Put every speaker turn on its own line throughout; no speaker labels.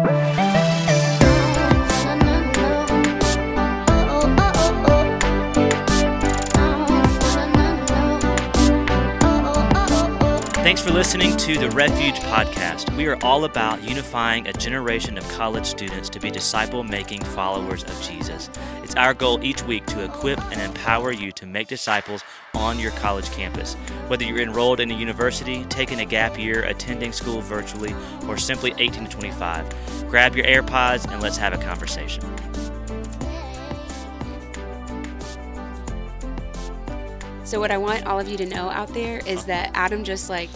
Thanks for listening to the Refuge Podcast. We are all about unifying a generation of college students to be disciple making followers of Jesus. It's our goal each week to equip and empower you to make disciples on your college campus. Whether you're enrolled in a university, taking a gap year, attending school virtually, or simply 18 to 25, grab your AirPods and let's have a conversation.
So what I want all of you to know out there is that Adam just like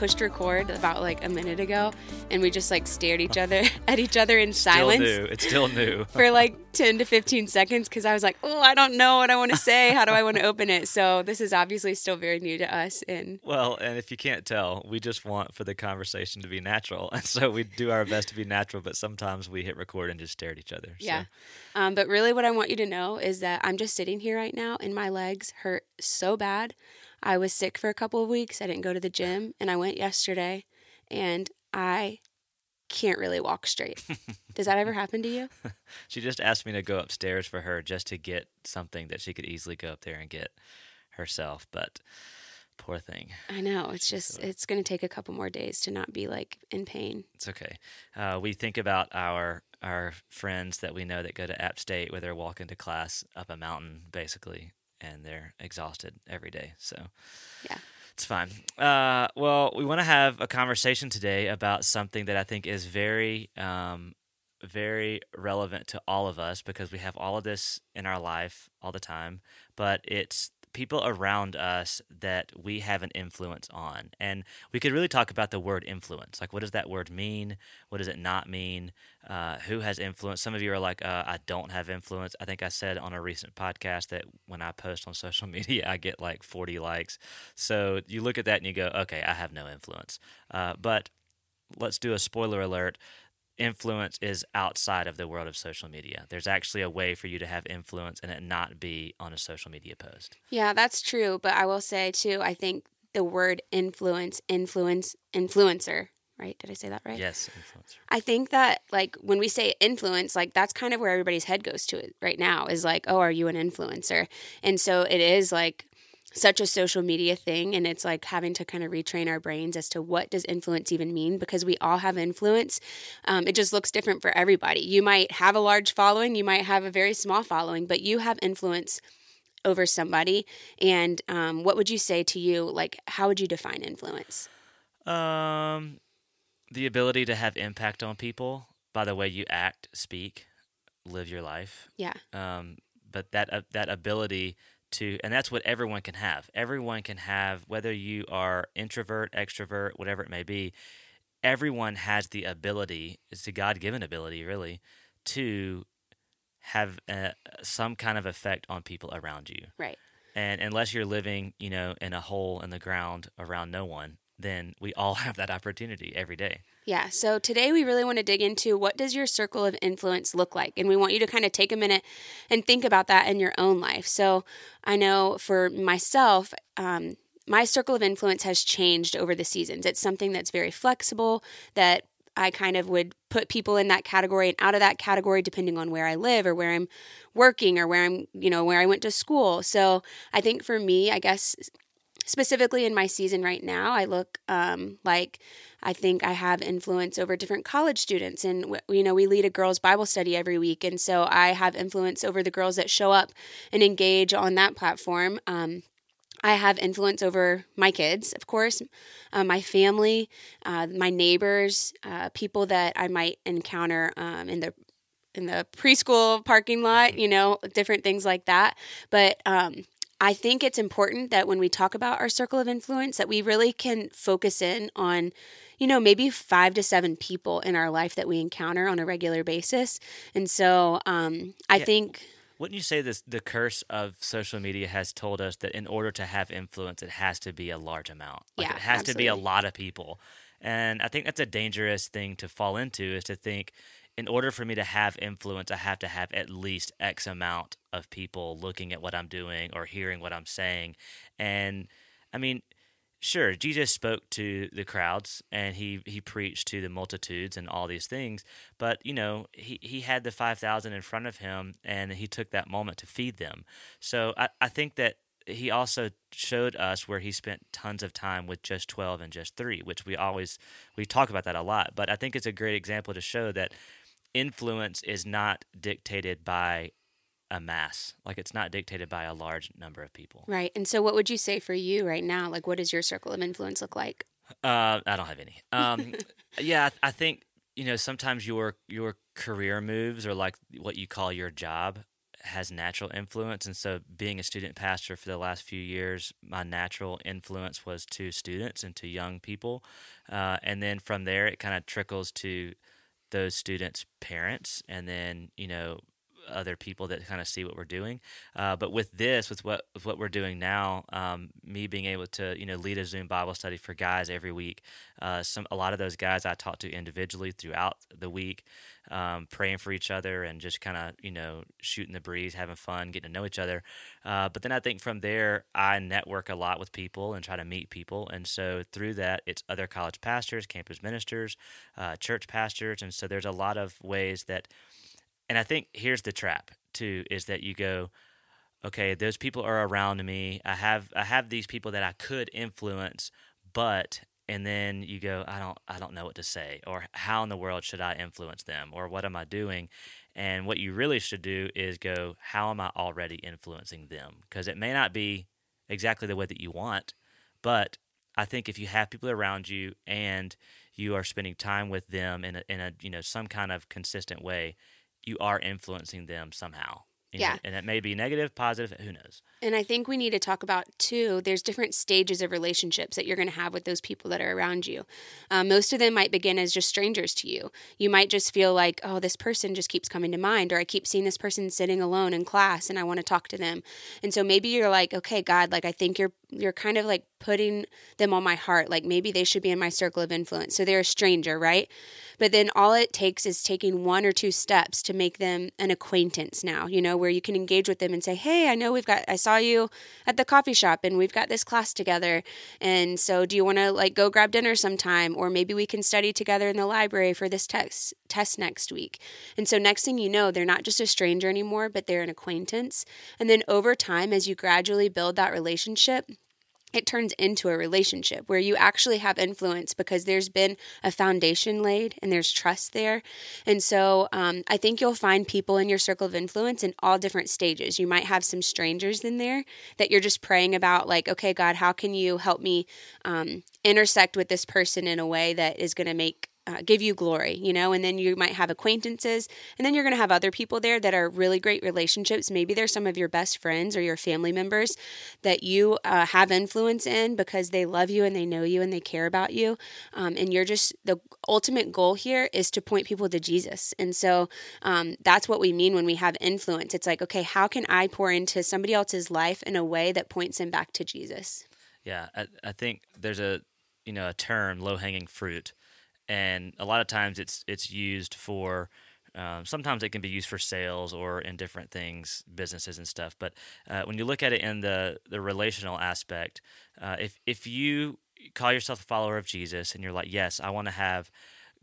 pushed record about like a minute ago and we just like stared each other at each other in silence.
Still new. It's still new.
for like 10 to 15 seconds because I was like, oh, I don't know what I want to say. How do I want to open it? So this is obviously still very new to us. And
well, and if you can't tell, we just want for the conversation to be natural. And so we do our best to be natural, but sometimes we hit record and just stare at each other.
Yeah. So. Um, but really, what I want you to know is that I'm just sitting here right now and my legs hurt so bad. I was sick for a couple of weeks. I didn't go to the gym, and I went yesterday, and I can't really walk straight. Does that ever happen to you?
she just asked me to go upstairs for her just to get something that she could easily go up there and get herself, but poor thing.
I know. It's just so, it's going to take a couple more days to not be like in pain.
It's okay. Uh, we think about our our friends that we know that go to App State where they're walking to class up a mountain basically and they're exhausted every day. So,
yeah.
It's fine. Uh, well, we want to have a conversation today about something that I think is very, um, very relevant to all of us because we have all of this in our life all the time. But it's people around us that we have an influence on. And we could really talk about the word influence. Like, what does that word mean? What does it not mean? Uh, who has influence? Some of you are like, uh, I don't have influence. I think I said on a recent podcast that when I post on social media, I get like 40 likes. So you look at that and you go, okay, I have no influence. Uh, but let's do a spoiler alert influence is outside of the world of social media. There's actually a way for you to have influence and it not be on a social media post.
Yeah, that's true. But I will say too, I think the word influence, influence, influencer, right? Did I say that right?
Yes, influencer.
I think that like when we say influence, like that's kind of where everybody's head goes to it right now is like, oh, are you an influencer? And so it is like such a social media thing and it's like having to kind of retrain our brains as to what does influence even mean because we all have influence. Um, it just looks different for everybody. You might have a large following you might have a very small following but you have influence over somebody. And um, what would you say to you like how would you define influence?
Um the ability to have impact on people by the way you act speak live your life.
Yeah.
Um but that uh, that ability to and that's what everyone can have. Everyone can have whether you are introvert extrovert whatever it may be everyone has the ability it's a god-given ability really to have a, some kind of effect on people around you.
Right.
And unless you're living you know in a hole in the ground around no one then we all have that opportunity every day
yeah, so today we really want to dig into what does your circle of influence look like? And we want you to kind of take a minute and think about that in your own life. So I know for myself, um, my circle of influence has changed over the seasons. It's something that's very flexible, that I kind of would put people in that category and out of that category depending on where I live or where I'm working or where I'm, you know, where I went to school. So I think for me, I guess specifically in my season right now, I look um, like I think I have influence over different college students. And, you know, we lead a girls' Bible study every week. And so I have influence over the girls that show up and engage on that platform. Um, I have influence over my kids, of course, uh, my family, uh, my neighbors, uh, people that I might encounter um, in the in the preschool parking lot, you know, different things like that. But um, I think it's important that when we talk about our circle of influence that we really can focus in on you know maybe 5 to 7 people in our life that we encounter on a regular basis. And so um, I yeah. think
wouldn't you say this the curse of social media has told us that in order to have influence it has to be a large amount. Like
yeah,
it has
absolutely.
to be a lot of people. And I think that's a dangerous thing to fall into is to think in order for me to have influence, I have to have at least X amount of people looking at what I'm doing or hearing what I'm saying. And I mean, sure, Jesus spoke to the crowds and he he preached to the multitudes and all these things, but you know, he, he had the 5,000 in front of him and he took that moment to feed them. So I, I think that he also showed us where he spent tons of time with just 12 and just 3, which we always we talk about that a lot, but I think it's a great example to show that influence is not dictated by a mass. Like it's not dictated by a large number of people.
Right. And so, what would you say for you right now? Like, what does your circle of influence look like?
Uh, I don't have any. Um, yeah, I, I think you know sometimes your your career moves or like what you call your job has natural influence and so being a student pastor for the last few years my natural influence was to students and to young people uh, and then from there it kind of trickles to those students parents and then you know other people that kind of see what we're doing. Uh, but with this, with what with what we're doing now, um, me being able to you know lead a Zoom Bible study for guys every week, uh, some a lot of those guys I talk to individually throughout the week, um, praying for each other and just kind of you know shooting the breeze, having fun, getting to know each other. Uh, but then I think from there, I network a lot with people and try to meet people, and so through that, it's other college pastors, campus ministers, uh, church pastors, and so there's a lot of ways that and I think here's the trap too is that you go, okay, those people are around me. I have I have these people that I could influence, but and then you go, I don't I don't know what to say or how in the world should I influence them or what am I doing? And what you really should do is go, how am I already influencing them? Because it may not be exactly the way that you want, but I think if you have people around you and you are spending time with them in a, in a you know some kind of consistent way, you are influencing them somehow.
yeah.
Know? And it may be negative, positive, who knows.
And I think we need to talk about too, there's different stages of relationships that you're going to have with those people that are around you. Um, most of them might begin as just strangers to you. You might just feel like, oh, this person just keeps coming to mind, or I keep seeing this person sitting alone in class and I want to talk to them. And so maybe you're like, okay, God, like I think you're you're kind of like putting them on my heart. Like maybe they should be in my circle of influence. So they're a stranger, right? But then all it takes is taking one or two steps to make them an acquaintance now, you know, where you can engage with them and say, hey, I know we've got, I saw you at the coffee shop and we've got this class together. And so do you want to like go grab dinner sometime or maybe we can study together in the library for this test test next week. And so next thing you know, they're not just a stranger anymore, but they're an acquaintance. And then over time as you gradually build that relationship, it turns into a relationship where you actually have influence because there's been a foundation laid and there's trust there. And so um, I think you'll find people in your circle of influence in all different stages. You might have some strangers in there that you're just praying about, like, okay, God, how can you help me um, intersect with this person in a way that is going to make uh, give you glory, you know, and then you might have acquaintances, and then you're going to have other people there that are really great relationships. Maybe they're some of your best friends or your family members that you uh, have influence in because they love you and they know you and they care about you. Um, and you're just the ultimate goal here is to point people to Jesus. And so um, that's what we mean when we have influence. It's like, okay, how can I pour into somebody else's life in a way that points him back to Jesus?
Yeah, I, I think there's a you know a term low hanging fruit and a lot of times it's it's used for um, sometimes it can be used for sales or in different things, businesses and stuff. But uh, when you look at it in the the relational aspect, uh, if if you call yourself a follower of Jesus and you're like, yes, I want to have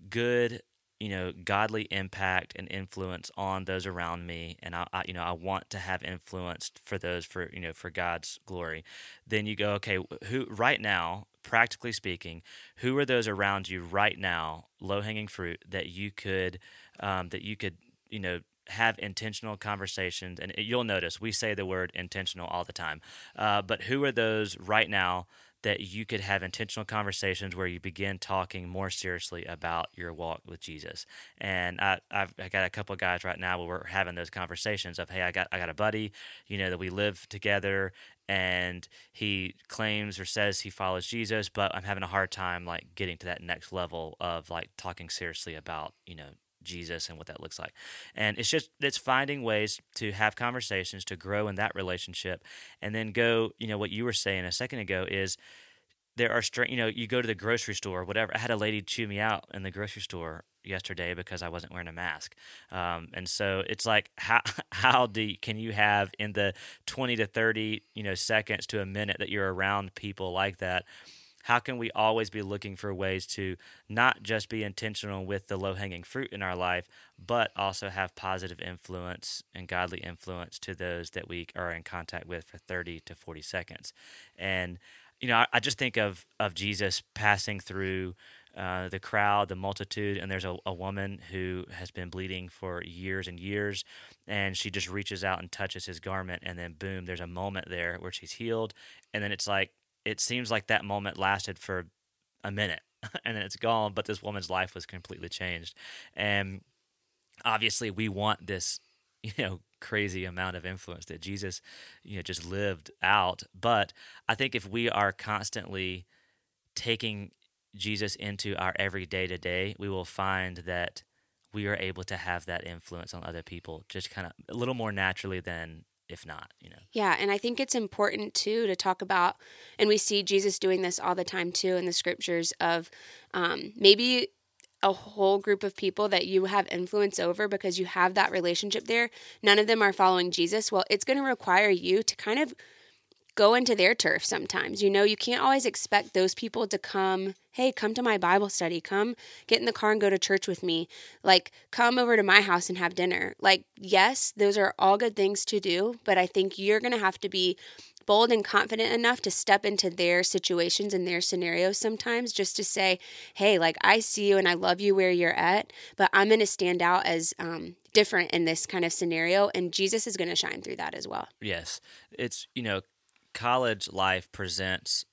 good, you know, godly impact and influence on those around me, and I, I, you know, I want to have influence for those for you know for God's glory, then you go, okay, who right now practically speaking, who are those around you right now, low hanging fruit that you could um, that you could you know have intentional conversations and you'll notice we say the word intentional all the time uh, but who are those right now that you could have intentional conversations where you begin talking more seriously about your walk with Jesus. And I, I've I got a couple of guys right now where we're having those conversations of, hey, I got I got a buddy, you know, that we live together, and he claims or says he follows Jesus, but I'm having a hard time like getting to that next level of like talking seriously about you know Jesus and what that looks like. And it's just it's finding ways to have conversations to grow in that relationship and then go, you know, what you were saying a second ago is there are straight, you know, you go to the grocery store, whatever. I had a lady chew me out in the grocery store yesterday because I wasn't wearing a mask. Um, and so it's like, how how do you, can you have in the twenty to thirty you know seconds to a minute that you're around people like that? how can we always be looking for ways to not just be intentional with the low hanging fruit in our life, but also have positive influence and godly influence to those that we are in contact with for 30 to 40 seconds. And, you know, I, I just think of, of Jesus passing through uh, the crowd, the multitude, and there's a, a woman who has been bleeding for years and years, and she just reaches out and touches his garment, and then boom, there's a moment there where she's healed, and then it's like it seems like that moment lasted for a minute, and then it's gone, but this woman's life was completely changed, and obviously we want this, you know, crazy amount of influence that Jesus, you know, just lived out, but I think if we are constantly taking Jesus into our everyday to day, we will find that we are able to have that influence on other people just kind of a little more naturally than if not, you know.
Yeah, and I think it's important too to talk about, and we see Jesus doing this all the time too in the scriptures of um, maybe a whole group of people that you have influence over because you have that relationship there. None of them are following Jesus. Well, it's going to require you to kind of go into their turf sometimes. You know, you can't always expect those people to come, hey, come to my Bible study, come get in the car and go to church with me. Like, come over to my house and have dinner. Like, yes, those are all good things to do, but I think you're going to have to be bold and confident enough to step into their situations and their scenarios sometimes just to say, hey, like, I see you and I love you where you're at, but I'm going to stand out as um, different in this kind of scenario. And Jesus is going to shine through that as well.
Yes. It's, you know, college life presents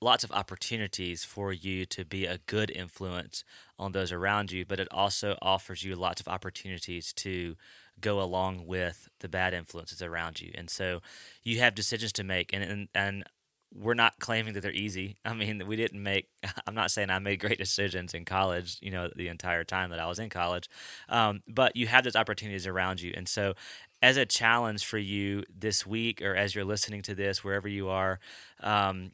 lots of opportunities for you to be a good influence on those around you, but it also offers you lots of opportunities to go along with the bad influences around you. And so you have decisions to make and and, and we're not claiming that they're easy. I mean, we didn't make. I'm not saying I made great decisions in college. You know, the entire time that I was in college, um, but you have those opportunities around you, and so as a challenge for you this week or as you're listening to this, wherever you are, um,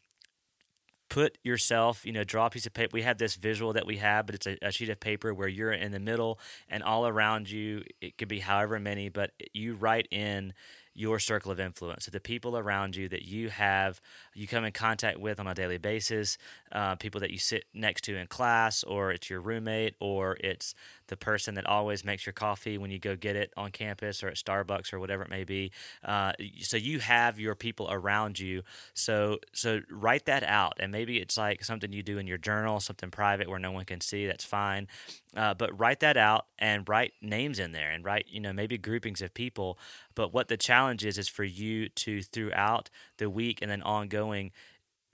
put yourself, you know, draw a piece of paper. We have this visual that we have, but it's a, a, sheet of paper where you're in the middle and all around you, it could be however many, but you write in your circle of influence. So the people around you that you have, you come in contact with on a daily basis, uh, people that you sit next to in class, or it's your roommate, or it's the person that always makes your coffee when you go get it on campus or at Starbucks or whatever it may be. Uh, so you have your people around you. So so write that out, and maybe it's like something you do in your journal, something private where no one can see. That's fine, uh, but write that out and write names in there, and write you know maybe groupings of people. But what the challenge is is for you to throughout the week and then ongoing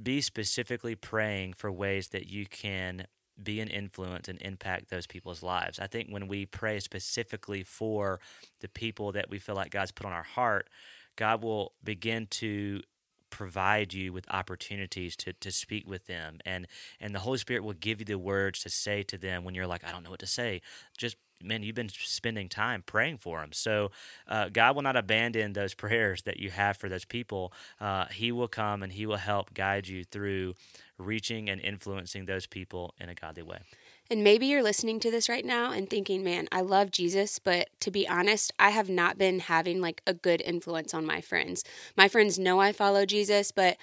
be specifically praying for ways that you can be an influence and impact those people's lives. I think when we pray specifically for the people that we feel like God's put on our heart, God will begin to provide you with opportunities to, to speak with them. And and the holy spirit will give you the words to say to them when you're like i don't know what to say. Just man you've been spending time praying for them so uh, god will not abandon those prayers that you have for those people. Uh, he will come and he will help guide you through reaching and influencing those people in a godly way.
And maybe you're listening to this right now and thinking, man, I love Jesus, but to be honest, I have not been having like a good influence on my friends. My friends know I follow Jesus, but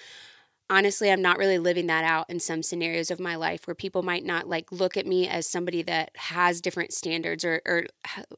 honestly, I'm not really living that out in some scenarios of my life where people might not like look at me as somebody that has different standards or, or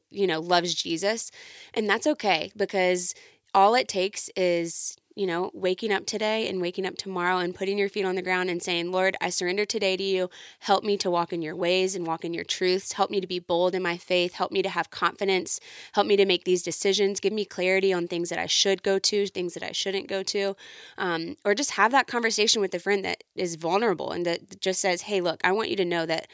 you know, loves Jesus. And that's okay because all it takes is you know, waking up today and waking up tomorrow and putting your feet on the ground and saying, Lord, I surrender today to you. Help me to walk in your ways and walk in your truths. Help me to be bold in my faith. Help me to have confidence. Help me to make these decisions. Give me clarity on things that I should go to, things that I shouldn't go to. Um, or just have that conversation with a friend that is vulnerable and that just says, hey, look, I want you to know that.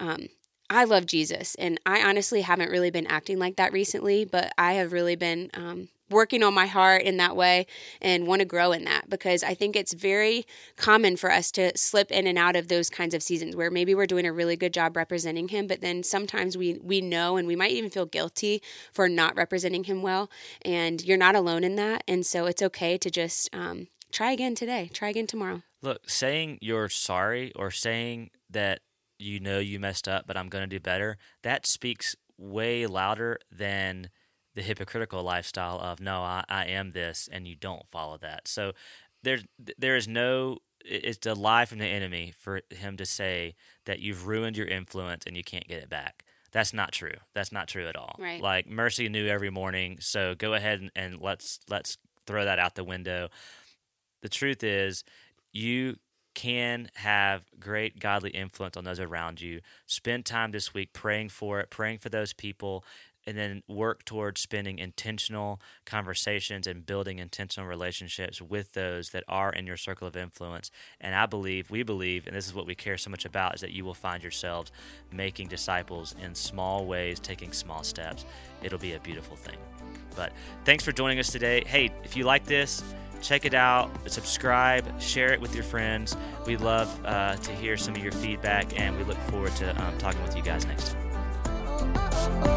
Um, I love Jesus, and I honestly haven't really been acting like that recently, but I have really been um, working on my heart in that way and want to grow in that because I think it's very common for us to slip in and out of those kinds of seasons where maybe we're doing a really good job representing him but then sometimes we we know and we might even feel guilty for not representing him well and you're not alone in that. And so it's okay to just um, try again today try again tomorrow.
Look saying you're sorry or saying that you know you messed up but I'm going to do better that speaks way louder than the hypocritical lifestyle of no I, I am this and you don't follow that so there's there is no it's a lie from the enemy for him to say that you've ruined your influence and you can't get it back. That's not true. That's not true at all.
Right.
Like mercy new every morning. So go ahead and, and let's let's throw that out the window. The truth is, you can have great godly influence on those around you. Spend time this week praying for it, praying for those people, and then work towards spending intentional conversations and building intentional relationships with those that are in your circle of influence. And I believe, we believe, and this is what we care so much about, is that you will find yourselves making disciples in small ways, taking small steps. It'll be a beautiful thing. But thanks for joining us today. Hey, if you like this, check it out, subscribe, share it with your friends. We love uh, to hear some of your feedback, and we look forward to um, talking with you guys next time.